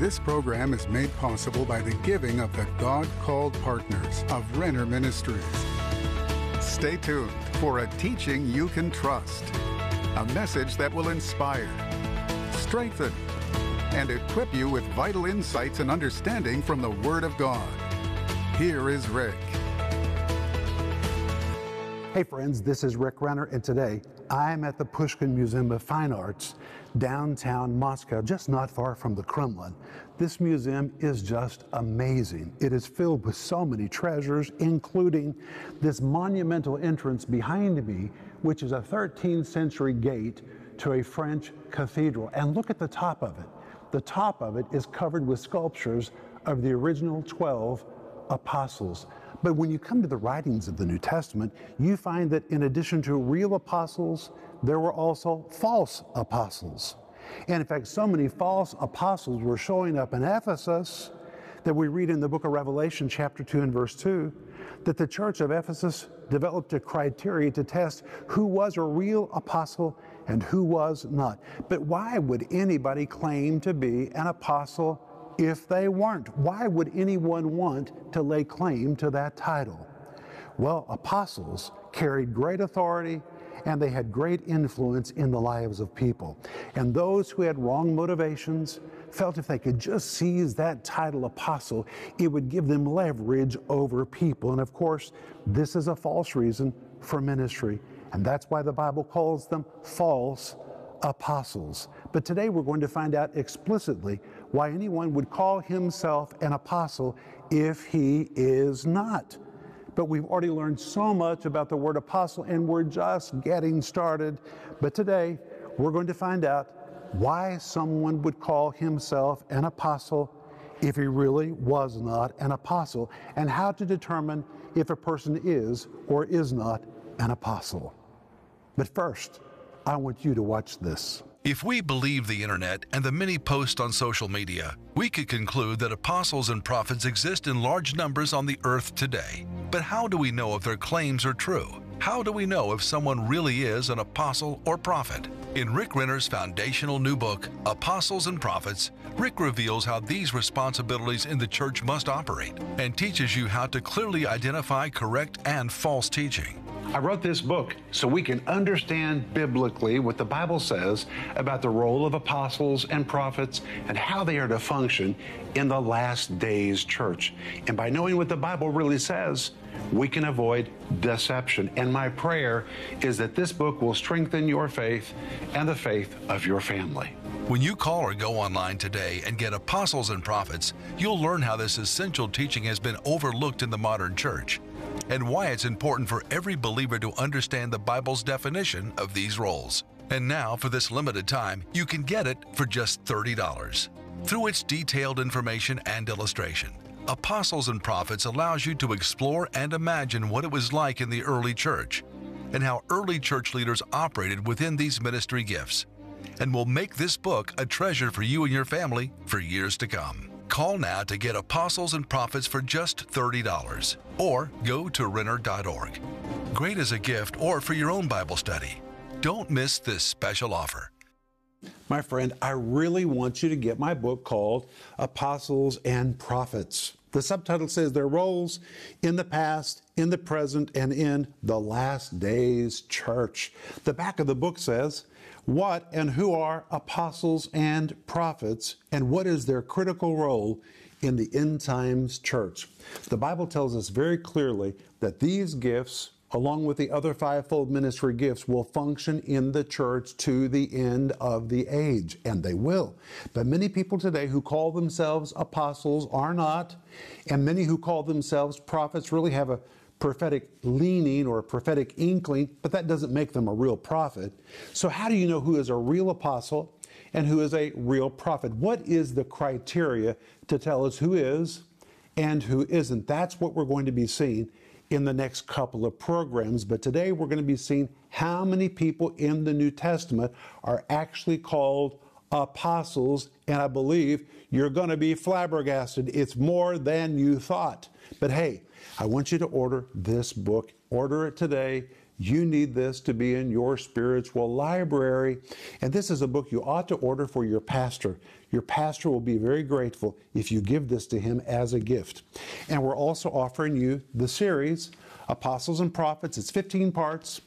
This program is made possible by the giving of the God called partners of Renner Ministries. Stay tuned for a teaching you can trust, a message that will inspire, strengthen, and equip you with vital insights and understanding from the Word of God. Here is Rick. Hey friends, this is Rick Renner, and today I'm at the Pushkin Museum of Fine Arts, downtown Moscow, just not far from the Kremlin. This museum is just amazing. It is filled with so many treasures, including this monumental entrance behind me, which is a 13th century gate to a French cathedral. And look at the top of it. The top of it is covered with sculptures of the original 12 apostles. But when you come to the writings of the New Testament, you find that in addition to real apostles, there were also false apostles. And in fact, so many false apostles were showing up in Ephesus that we read in the book of Revelation, chapter 2 and verse 2, that the church of Ephesus developed a criteria to test who was a real apostle and who was not. But why would anybody claim to be an apostle if they weren't? Why would anyone want to lay claim to that title? Well, apostles carried great authority and they had great influence in the lives of people. And those who had wrong motivations felt if they could just seize that title apostle, it would give them leverage over people. And of course, this is a false reason for ministry. And that's why the Bible calls them false apostles. But today we're going to find out explicitly why anyone would call himself an apostle if he is not. But we've already learned so much about the word apostle, and we're just getting started. But today, we're going to find out why someone would call himself an apostle if he really was not an apostle, and how to determine if a person is or is not an apostle. But first, I want you to watch this. If we believe the internet and the many posts on social media, we could conclude that apostles and prophets exist in large numbers on the earth today. But how do we know if their claims are true? How do we know if someone really is an apostle or prophet? In Rick Renner's foundational new book, Apostles and Prophets, Rick reveals how these responsibilities in the church must operate and teaches you how to clearly identify correct and false teaching. I wrote this book so we can understand biblically what the Bible says about the role of apostles and prophets and how they are to function in the last days church. And by knowing what the Bible really says, we can avoid deception. And my prayer is that this book will strengthen your faith and the faith of your family. When you call or go online today and get Apostles and Prophets, you'll learn how this essential teaching has been overlooked in the modern church and why it's important for every believer to understand the Bible's definition of these roles. And now, for this limited time, you can get it for just $30. Through its detailed information and illustration, Apostles and Prophets allows you to explore and imagine what it was like in the early church and how early church leaders operated within these ministry gifts, and will make this book a treasure for you and your family for years to come. Call now to get Apostles and Prophets for just $30 or go to Renner.org. Great as a gift or for your own Bible study. Don't miss this special offer. My friend, I really want you to get my book called Apostles and Prophets. The subtitle says their roles in the past, in the present, and in the last days church. The back of the book says, what and who are apostles and prophets, and what is their critical role in the end times church. The Bible tells us very clearly that these gifts, along with the other fivefold ministry gifts, will function in the church to the end of the age, and they will. But many people today who call themselves apostles are not, and many who call themselves prophets really have a prophetic leaning or prophetic inkling, but that doesn't make them a real prophet. So, how do you know who is a real apostle and who is a real prophet? What is the criteria to tell us who is and who isn't? That's what we're going to be seeing in the next couple of programs. But today we're going to be seeing how many people in the New Testament are actually called apostles, and I believe you're going to be flabbergasted. It's more than you thought. But hey, I want you to order this book. Order it today. You need this to be in your spiritual library. And this is a book you ought to order for your pastor. Your pastor will be very grateful if you give this to him as a gift. And we're also offering you the series, Apostles and Prophets. It's 15 parts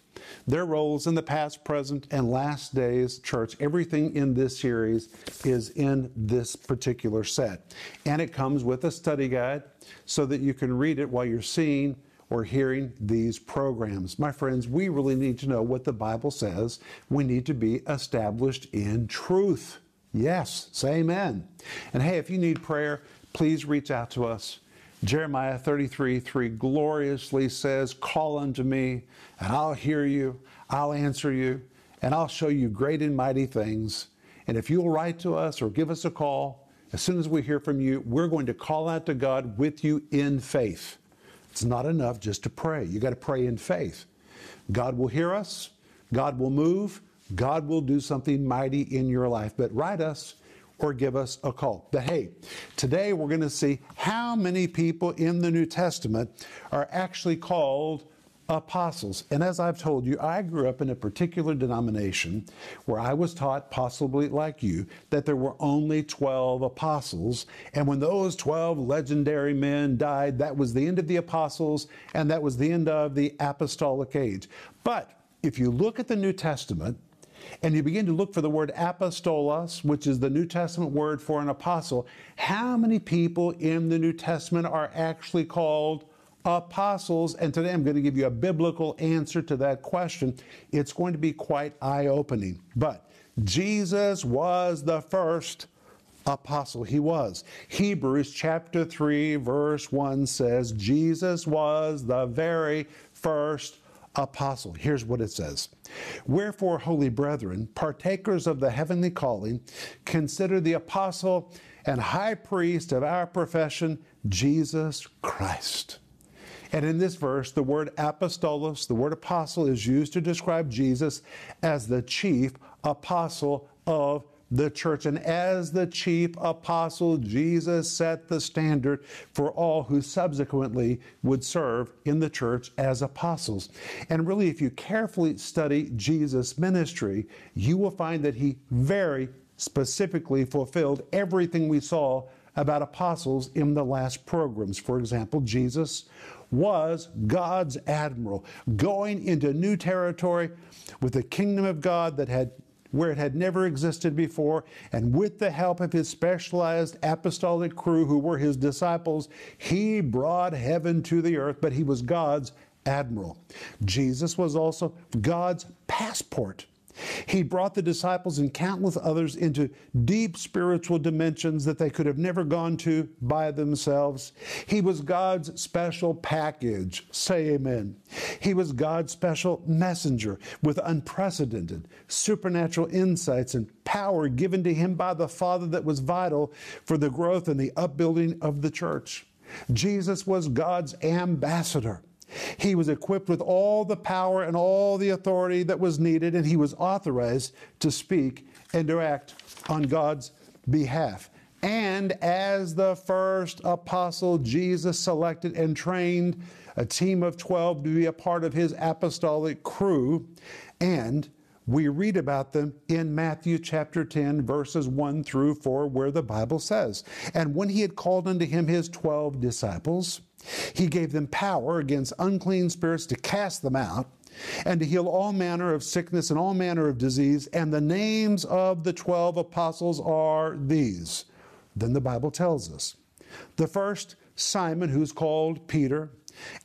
their roles in the past, present, and last days church. Everything in this series is in this particular set. And it comes with a study guide so that you can read it while you're seeing or hearing these programs. My friends, we really need to know what the Bible says. We need to be established in truth. Yes, say amen. And hey, if you need prayer, please reach out to us. Jeremiah 33 3 gloriously says, Call unto me, and I'll hear you, I'll answer you, and I'll show you great and mighty things. And if you'll write to us or give us a call, as soon as we hear from you, we're going to call out to God with you in faith. It's not enough just to pray. You got to pray in faith. God will hear us, God will move, God will do something mighty in your life. But write us or give us a call. But hey, today we're going to see how many people in the New Testament are actually called apostles. And as I've told you, I grew up in a particular denomination where I was taught, possibly like you, that there were only 12 apostles. And when those 12 legendary men died, that was the end of the apostles and that was the end of the apostolic age. But if you look at the New Testament, and you begin to look for the word apostolos, which is the New Testament word for an apostle, how many people in the New Testament are actually called apostles? And today I'm going to give you a biblical answer to that question. It's going to be quite eye opening. But Jesus was the first apostle. He was. Hebrews chapter 3, verse 1 says, Jesus was the very first apostle. Here's what it says Wherefore, holy brethren, partakers of the heavenly calling, consider the apostle and high priest of our profession, Jesus Christ. And in this verse, the word apostolos, the word apostle, is used to describe Jesus as the chief apostle of the church. And as the chief apostle, Jesus set the standard for all who subsequently would serve in the church as apostles. And really, if you carefully study Jesus' ministry, you will find that he very specifically fulfilled everything we saw about apostles in the last programs. For example, Jesus was God's admiral, going into new territory with the kingdom of God that had where it had never existed before, and with the help of his specialized apostolic crew, who were his disciples, he brought heaven to the earth, but he was God's admiral. Jesus was also God's passport. He brought the disciples and countless others into deep spiritual dimensions that they could have never gone to by themselves. He was God's special package. Say amen. He was God's special messenger with unprecedented supernatural insights and power given to him by the Father that was vital for the growth and the upbuilding of the church. Jesus was God's ambassador. He was equipped with all the power and all the authority that was needed, and he was authorized to speak and to act on God's behalf. And as the first apostle, Jesus selected and trained a team of 12 to be a part of his apostolic crew. And we read about them in Matthew chapter 10, verses 1 through 4, where the Bible says, And when he had called unto him his 12 disciples, he gave them power against unclean spirits to cast them out and to heal all manner of sickness and all manner of disease. And the names of the 12 apostles are these. Then the Bible tells us. The first, Simon, who's called Peter,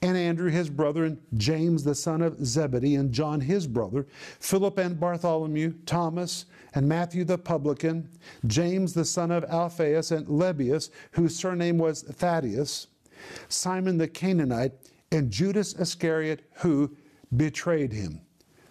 and Andrew his brother, and James the son of Zebedee, and John his brother, Philip and Bartholomew, Thomas, and Matthew the publican, James the son of Alphaeus, and Lebbaeus, whose surname was Thaddaeus, Simon the Canaanite, and Judas Iscariot, who betrayed him.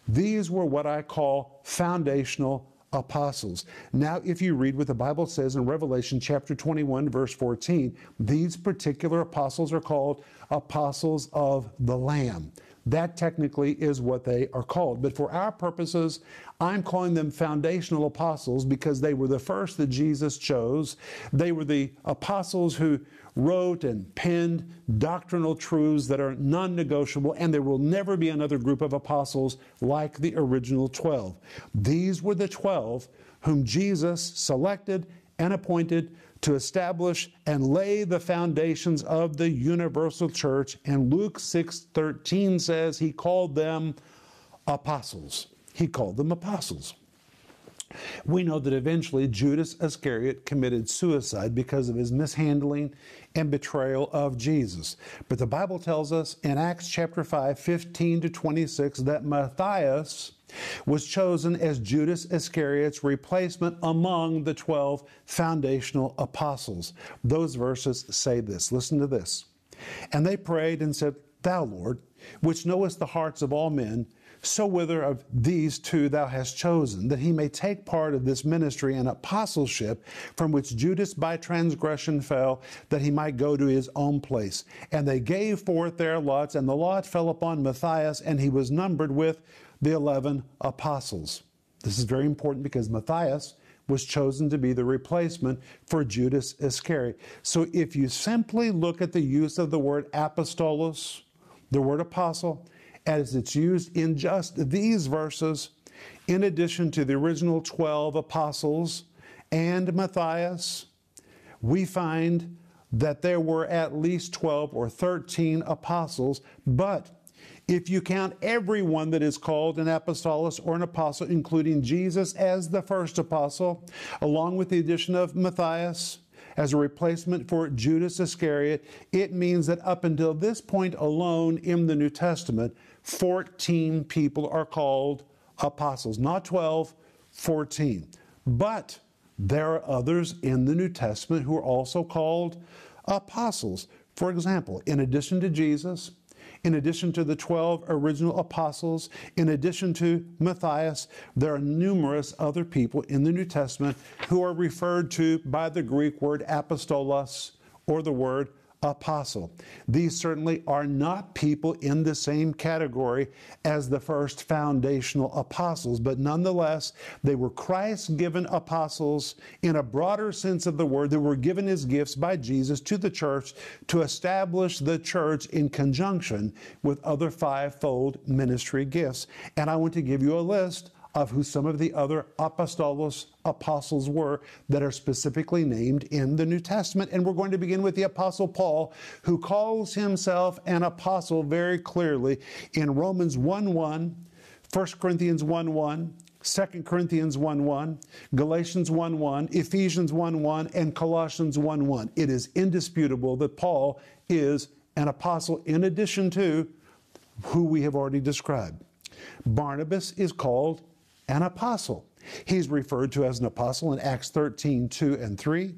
These were what I call foundational apostles. Now, if you read what the Bible says in Revelation chapter 21, verse 14, these particular apostles are called apostles of the Lamb. That technically is what they are called. But for our purposes, I'm calling them foundational apostles because they were the first that Jesus chose. They were the apostles who wrote and penned doctrinal truths that are non negotiable, and there will never be another group of apostles like the original 12. These were the 12 whom Jesus selected and appointed to establish and lay the foundations of the universal church. And Luke 6:13 says he called them apostles. He called them apostles. We know that eventually Judas Iscariot committed suicide because of his mishandling and betrayal of Jesus. But the Bible tells us in Acts chapter 5, 15 to 26, that Matthias was chosen as Judas Iscariot's replacement among the 12 foundational apostles. Those verses say this. Listen to this. And they prayed and said, Thou, Lord, which knowest the hearts of all men, so whether of these two thou hast chosen, that he may take part of this ministry and apostleship from which Judas by transgression fell, that he might go to his own place. And they gave forth their lots, and the lot fell upon Matthias, and he was numbered with the 11 apostles. This is very important because Matthias was chosen to be the replacement for Judas Iscariot. So if you simply look at the use of the word apostolos, the word apostle, as it's used in just these verses, in addition to the original 12 apostles and Matthias, we find that there were at least 12 or 13 apostles, but if you count everyone that is called an apostolos or an apostle, including Jesus as the first apostle, along with the addition of Matthias as a replacement for Judas Iscariot, it means that up until this point alone in the New Testament, 14 people are called apostles. Not 12, 14. But there are others in the New Testament who are also called apostles. For example, in addition to Jesus, in addition to the 12 original apostles, in addition to Matthias, there are numerous other people in the New Testament who are referred to by the Greek word apostolos or the word apostle. These certainly are not people in the same category as the first foundational apostles, but nonetheless, they were Christ given apostles in a broader sense of the word that were given as gifts by Jesus to the church to establish the church in conjunction with other fivefold ministry gifts. And I want to give you a list of who some of the other apostolos apostles were that are specifically named in the New Testament. And we're going to begin with the apostle Paul, who calls himself an apostle very clearly in Romans 1 1, 1 Corinthians 1 1. 2 Corinthians 1 1, Galatians 1 1, Ephesians 1 1, and Colossians 1 1. It is indisputable that Paul is an apostle in addition to who we have already described. Barnabas is called an apostle. He's referred to as an apostle in Acts 13, 2 and 3,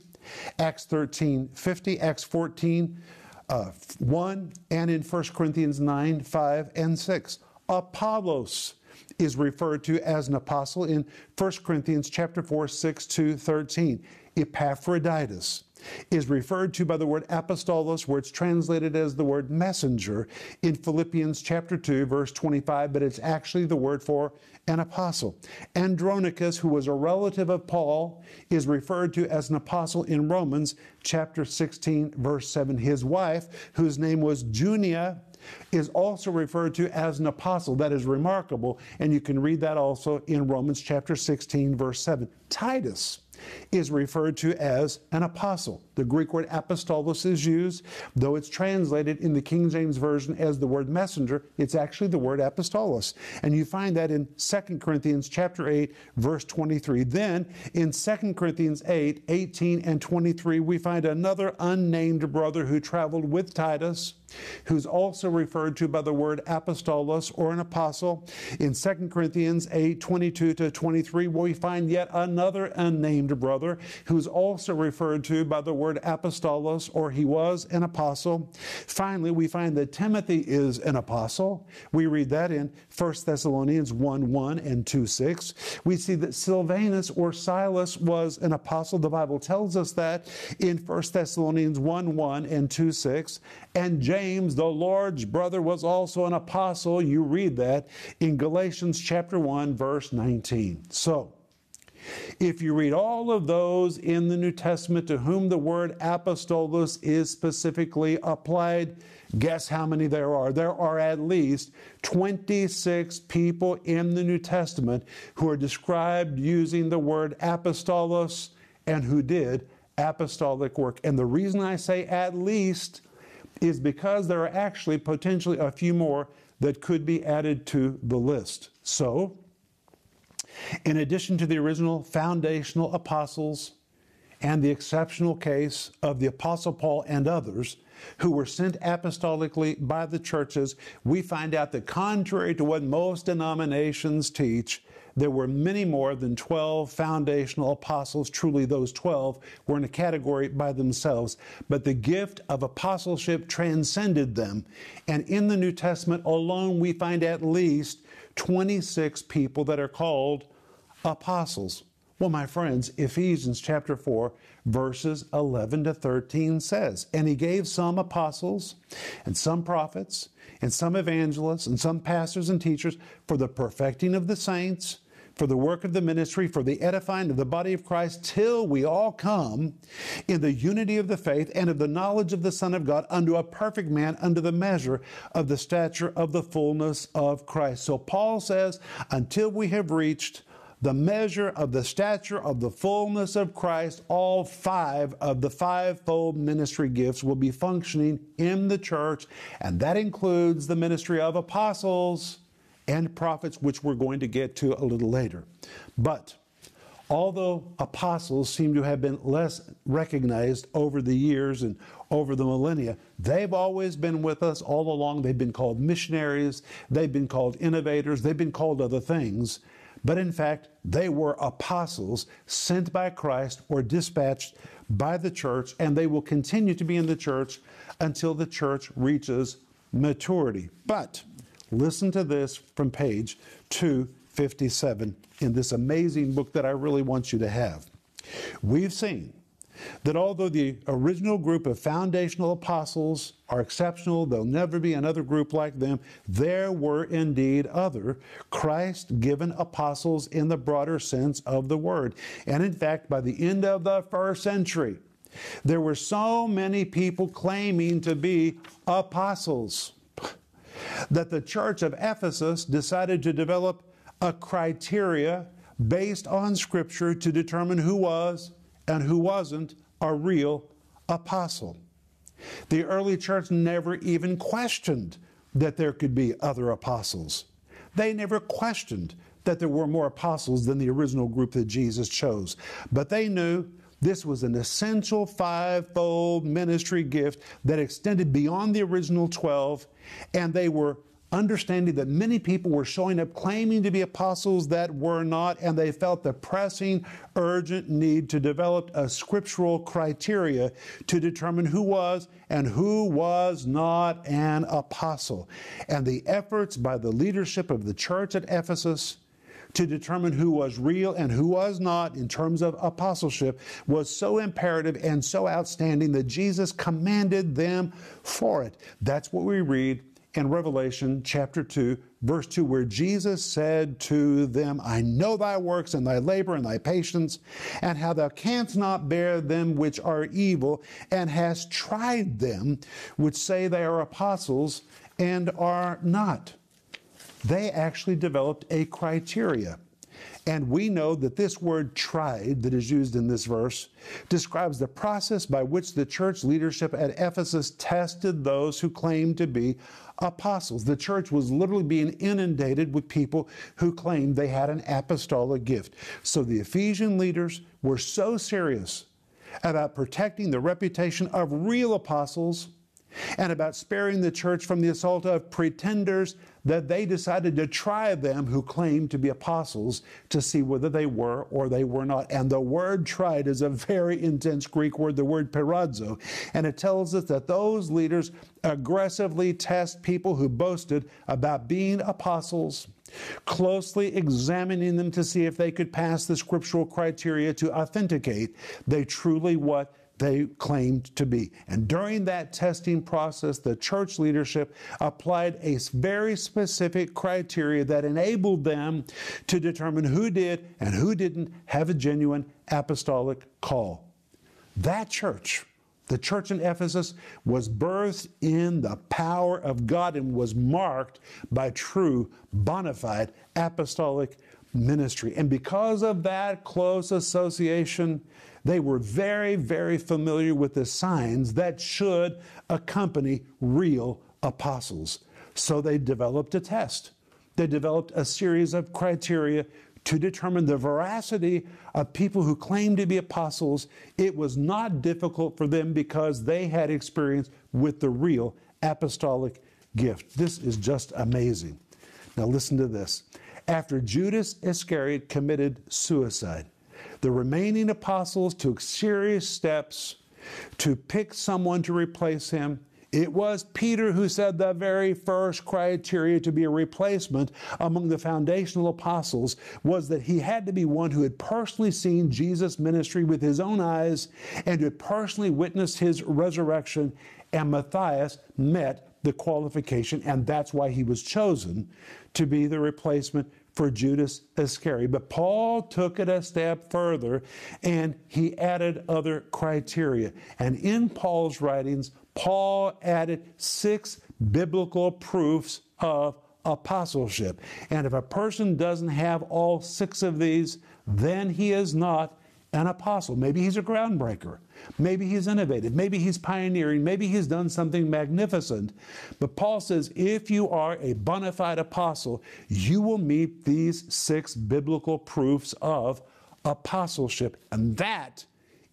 Acts 13, 50, Acts 14, uh, 1, and in 1 Corinthians 9, 5, and 6. Apollos is referred to as an apostle in 1 Corinthians chapter 4, 6 to 13. Epaphroditus is referred to by the word apostolos, where it's translated as the word messenger in Philippians chapter 2, verse 25, but it's actually the word for an apostle. Andronicus, who was a relative of Paul, is referred to as an apostle in Romans chapter 16, verse 7. His wife, whose name was Junia, is also referred to as an apostle. That is remarkable, and you can read that also in Romans chapter 16, verse 7. Titus is referred to as an apostle. The Greek word apostolos is used, though it's translated in the King James Version as the word messenger, it's actually the word apostolos. And you find that in 2 Corinthians chapter 8, verse 23. Then in 2 Corinthians 8, 18 and 23, we find another unnamed brother who traveled with Titus who's also referred to by the word apostolos or an apostle. In 2 Corinthians 8 22 to 23, we find yet another unnamed brother, who's also referred to by the word apostolos, or he was an apostle. Finally, we find that Timothy is an apostle. We read that in 1 Thessalonians 1 1 and 2 6. We see that Silvanus or Silas was an apostle. The Bible tells us that in 1 Thessalonians 1 1 and 2 6. And James, the Lord's brother, was also an apostle. You read that in Galatians chapter 1, verse 19. So, if you read all of those in the New Testament to whom the word apostolos is specifically applied, guess how many there are? There are at least 26 people in the New Testament who are described using the word apostolos and who did apostolic work. And the reason I say at least is because there are actually potentially a few more that could be added to the list. So, in addition to the original foundational apostles and the exceptional case of the Apostle Paul and others who were sent apostolically by the churches, we find out that contrary to what most denominations teach, there were many more than 12 foundational apostles. Truly, those 12 were in a category by themselves. But the gift of apostleship transcended them. And in the New Testament alone, we find at least 26 people that are called apostles. Well, my friends, Ephesians chapter 4, verses 11 to 13 says, And he gave some apostles, and some prophets, and some evangelists, and some pastors and teachers for the perfecting of the saints, for the work of the ministry, for the edifying of the body of Christ, till we all come in the unity of the faith and of the knowledge of the Son of God unto a perfect man, unto the measure of the stature of the fullness of Christ. So Paul says, until we have reached the measure of the stature of the fullness of Christ, all five of the fivefold ministry gifts will be functioning in the church, and that includes the ministry of apostles and prophets, which we're going to get to a little later. But although apostles seem to have been less recognized over the years and over the millennia, they've always been with us all along. They've been called missionaries, they've been called innovators, they've been called other things. But in fact, they were apostles sent by Christ or dispatched by the church, and they will continue to be in the church until the church reaches maturity. But listen to this from page 257 in this amazing book that I really want you to have. We've seen that although the original group of foundational apostles are exceptional, there'll never be another group like them, there were indeed other Christ given apostles in the broader sense of the word. And in fact, by the end of the first century, there were so many people claiming to be apostles that the church of Ephesus decided to develop a criteria based on Scripture to determine who was and who wasn't a real apostle. The early church never even questioned that there could be other apostles. They never questioned that there were more apostles than the original group that Jesus chose. But they knew this was an essential fivefold ministry gift that extended beyond the original 12, and they were understanding that many people were showing up claiming to be apostles that were not, and they felt the pressing, urgent need to develop a scriptural criteria to determine who was and who was not an apostle. And the efforts by the leadership of the church at Ephesus to determine who was real and who was not in terms of apostleship was so imperative and so outstanding that Jesus commanded them for it. That's what we read in Revelation chapter 2, verse 2, where Jesus said to them, I know thy works and thy labor and thy patience, and how thou canst not bear them which are evil, and hast tried them which say they are apostles and are not. They actually developed a criteria. And we know that this word tried that is used in this verse describes the process by which the church leadership at Ephesus tested those who claimed to be apostles. The church was literally being inundated with people who claimed they had an apostolic gift. So the Ephesian leaders were so serious about protecting the reputation of real apostles and about sparing the church from the assault of pretenders that they decided to try them who claimed to be apostles to see whether they were or they were not. And the word tried is a very intense Greek word, the word peirazo. And it tells us that those leaders aggressively test people who boasted about being apostles, closely examining them to see if they could pass the scriptural criteria to authenticate they truly what they claimed to be. And during that testing process, the church leadership applied a very specific criteria that enabled them to determine who did and who didn't have a genuine apostolic call. That church, the church in Ephesus, was birthed in the power of God and was marked by true, bona fide apostolic ministry. And because of that close association, they were very, very familiar with the signs that should accompany real apostles. So they developed a test. They developed a series of criteria to determine the veracity of people who claim to be apostles. It was not difficult for them because they had experience with the real apostolic gift. This is just amazing. Now, listen to this. After Judas Iscariot committed suicide, the remaining apostles took serious steps to pick someone to replace him. It was Peter who said the very first criteria to be a replacement among the foundational apostles was that he had to be one who had personally seen Jesus' ministry with his own eyes and had personally witnessed his resurrection. And Matthias met the qualification, and that's why he was chosen to be the replacement for Judas Iscariot. But Paul took it a step further and he added other criteria. And in Paul's writings, Paul added six biblical proofs of apostleship. And if a person doesn't have all six of these, then he is not an apostle. Maybe he's a groundbreaker. Maybe he's innovative. Maybe he's pioneering. Maybe he's done something magnificent. But Paul says if you are a bona fide apostle, you will meet these six biblical proofs of apostleship. And that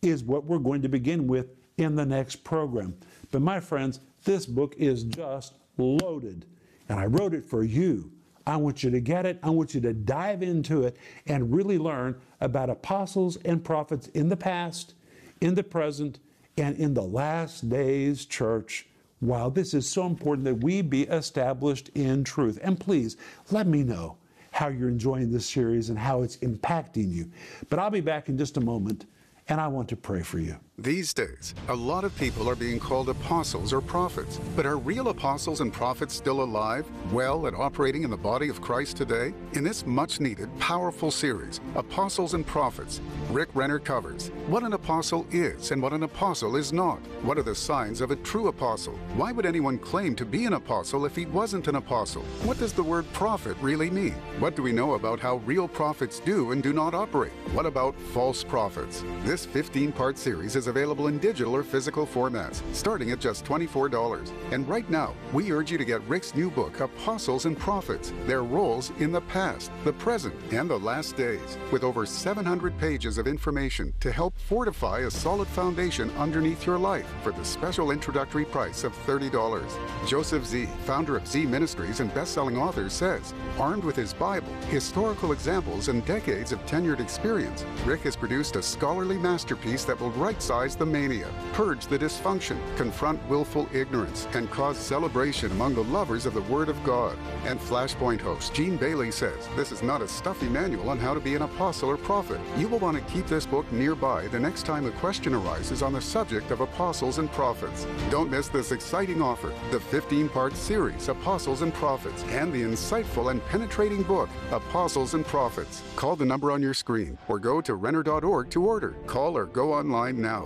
is what we're going to begin with in the next program. But my friends, this book is just loaded. And I wrote it for you. I want you to get it. I want you to dive into it and really learn about apostles and prophets in the past, in the present, and in the last days church. Wow, this is so important that we be established in truth. And please let me know how you're enjoying this series and how it's impacting you. But I'll be back in just a moment, and I want to pray for you. These days, a lot of people are being called apostles or prophets. But are real apostles and prophets still alive, well, and operating in the body of Christ today? In this much needed, powerful series, Apostles and Prophets, Rick Renner covers what an apostle is and what an apostle is not. What are the signs of a true apostle? Why would anyone claim to be an apostle if he wasn't an apostle? What does the word prophet really mean? What do we know about how real prophets do and do not operate? What about false prophets? This 15 part series is available in digital or physical formats, starting at just $24. And right now, we urge you to get Rick's new book, Apostles and Prophets Their Roles in the Past, the Present, and the Last Days, with over 700 pages of information to help fortify a solid foundation underneath your life for the special introductory price of $30. Joseph Z., founder of Z Ministries and best-selling author, says, armed with his Bible, historical examples, and decades of tenured experience, Rick has produced a scholarly masterpiece that will right-size the mania, purge the dysfunction, confront willful ignorance, and cause celebration among the lovers of the Word of God. And Flashpoint host Gene Bailey says this is not a stuffy manual on how to be an apostle or prophet. You will want to keep this book nearby the next time a question arises on the subject of apostles and prophets. Don't miss this exciting offer, the 15-part series, Apostles and Prophets, and the insightful and penetrating book, Apostles and Prophets. Call the number on your screen or go to Renner.org to order. Call or go online now.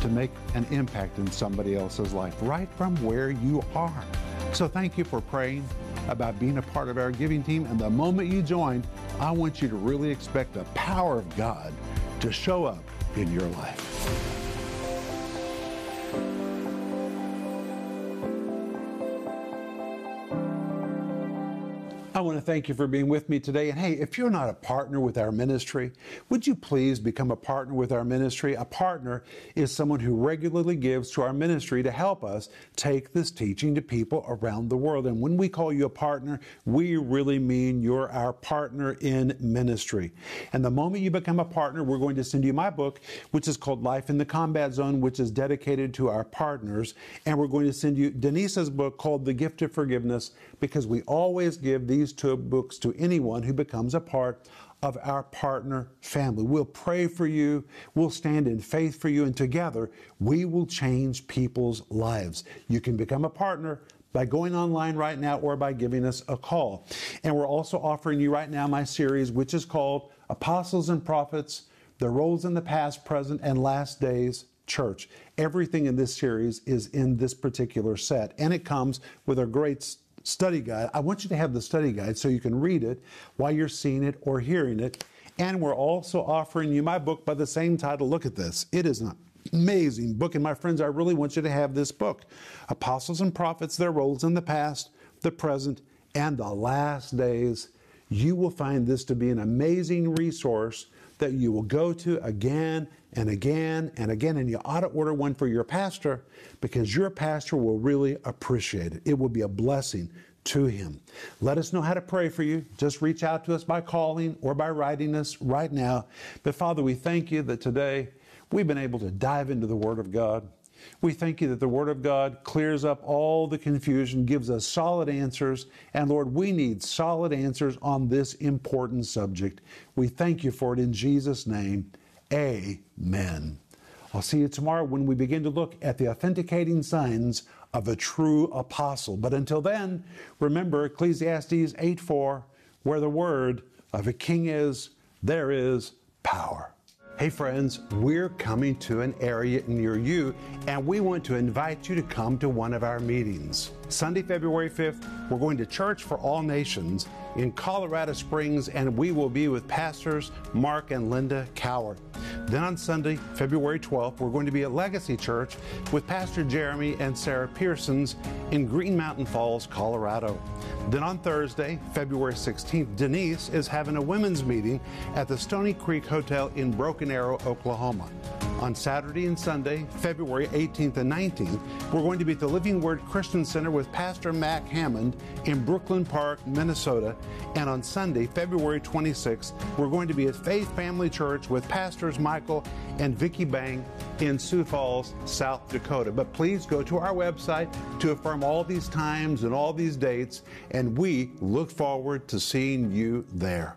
to make an impact in somebody else's life right from where you are. So thank you for praying about being a part of our giving team. And the moment you join, I want you to really expect the power of God to show up in your life. To thank you for being with me today. And hey, if you're not a partner with our ministry, would you please become a partner with our ministry? A partner is someone who regularly gives to our ministry to help us take this teaching to people around the world. And when we call you a partner, we really mean you're our partner in ministry. And the moment you become a partner, we're going to send you my book, which is called Life in the Combat Zone, which is dedicated to our partners. And we're going to send you Denise's book called The Gift of Forgiveness, because we always give these two books to anyone who becomes a part of our partner family. We'll pray for you, we'll stand in faith for you, and together we will change people's lives. You can become a partner by going online right now or by giving us a call. And we're also offering you right now my series, which is called Apostles and Prophets The Roles in the Past, Present, and Last Days Church. Everything in this series is in this particular set, and it comes with a great study guide. I want you to have the study guide so you can read it while you're seeing it or hearing it. And we're also offering you my book by the same title. Look at this. It is an amazing book. And my friends, I really want you to have this book Apostles and Prophets, Their Roles in the Past, the Present, and the Last Days. You will find this to be an amazing resource that you will go to again and again and again. And you ought to order one for your pastor because your pastor will really appreciate it. It will be a blessing to him. Let us know how to pray for you. Just reach out to us by calling or by writing us right now. But Father, we thank you that today we've been able to dive into the Word of God. We thank you that the Word of God clears up all the confusion, gives us solid answers. And Lord, we need solid answers on this important subject. We thank you for it in Jesus' name. Amen. I'll see you tomorrow when we begin to look at the authenticating signs of a true apostle. But until then, remember Ecclesiastes 8 4, where the word of a king is, there is power. Hey, friends, we're coming to an area near you, and we want to invite you to come to one of our meetings. Sunday, February 5th, we're going to Church for All Nations in Colorado Springs, and we will be with pastors Mark and Linda Cowart. Then on Sunday, February 12th, we're going to be at Legacy Church with Pastor Jeremy and Sarah Pearsons in Green Mountain Falls, Colorado. Then on Thursday, February 16th, Denise is having a women's meeting at the Stony Creek Hotel in Broken Arrow, Oklahoma. On Saturday and Sunday, February 18th and 19th, we're going to be at the Living Word Christian Center with Pastor Mac Hammond in Brooklyn Park, Minnesota. And on Sunday, February 26th, we're going to be at Faith Family Church with Pastors Michael and Vicki Bang in Sioux Falls, South Dakota. But please go to our website to affirm all these times and all these dates, and we look forward to seeing you there.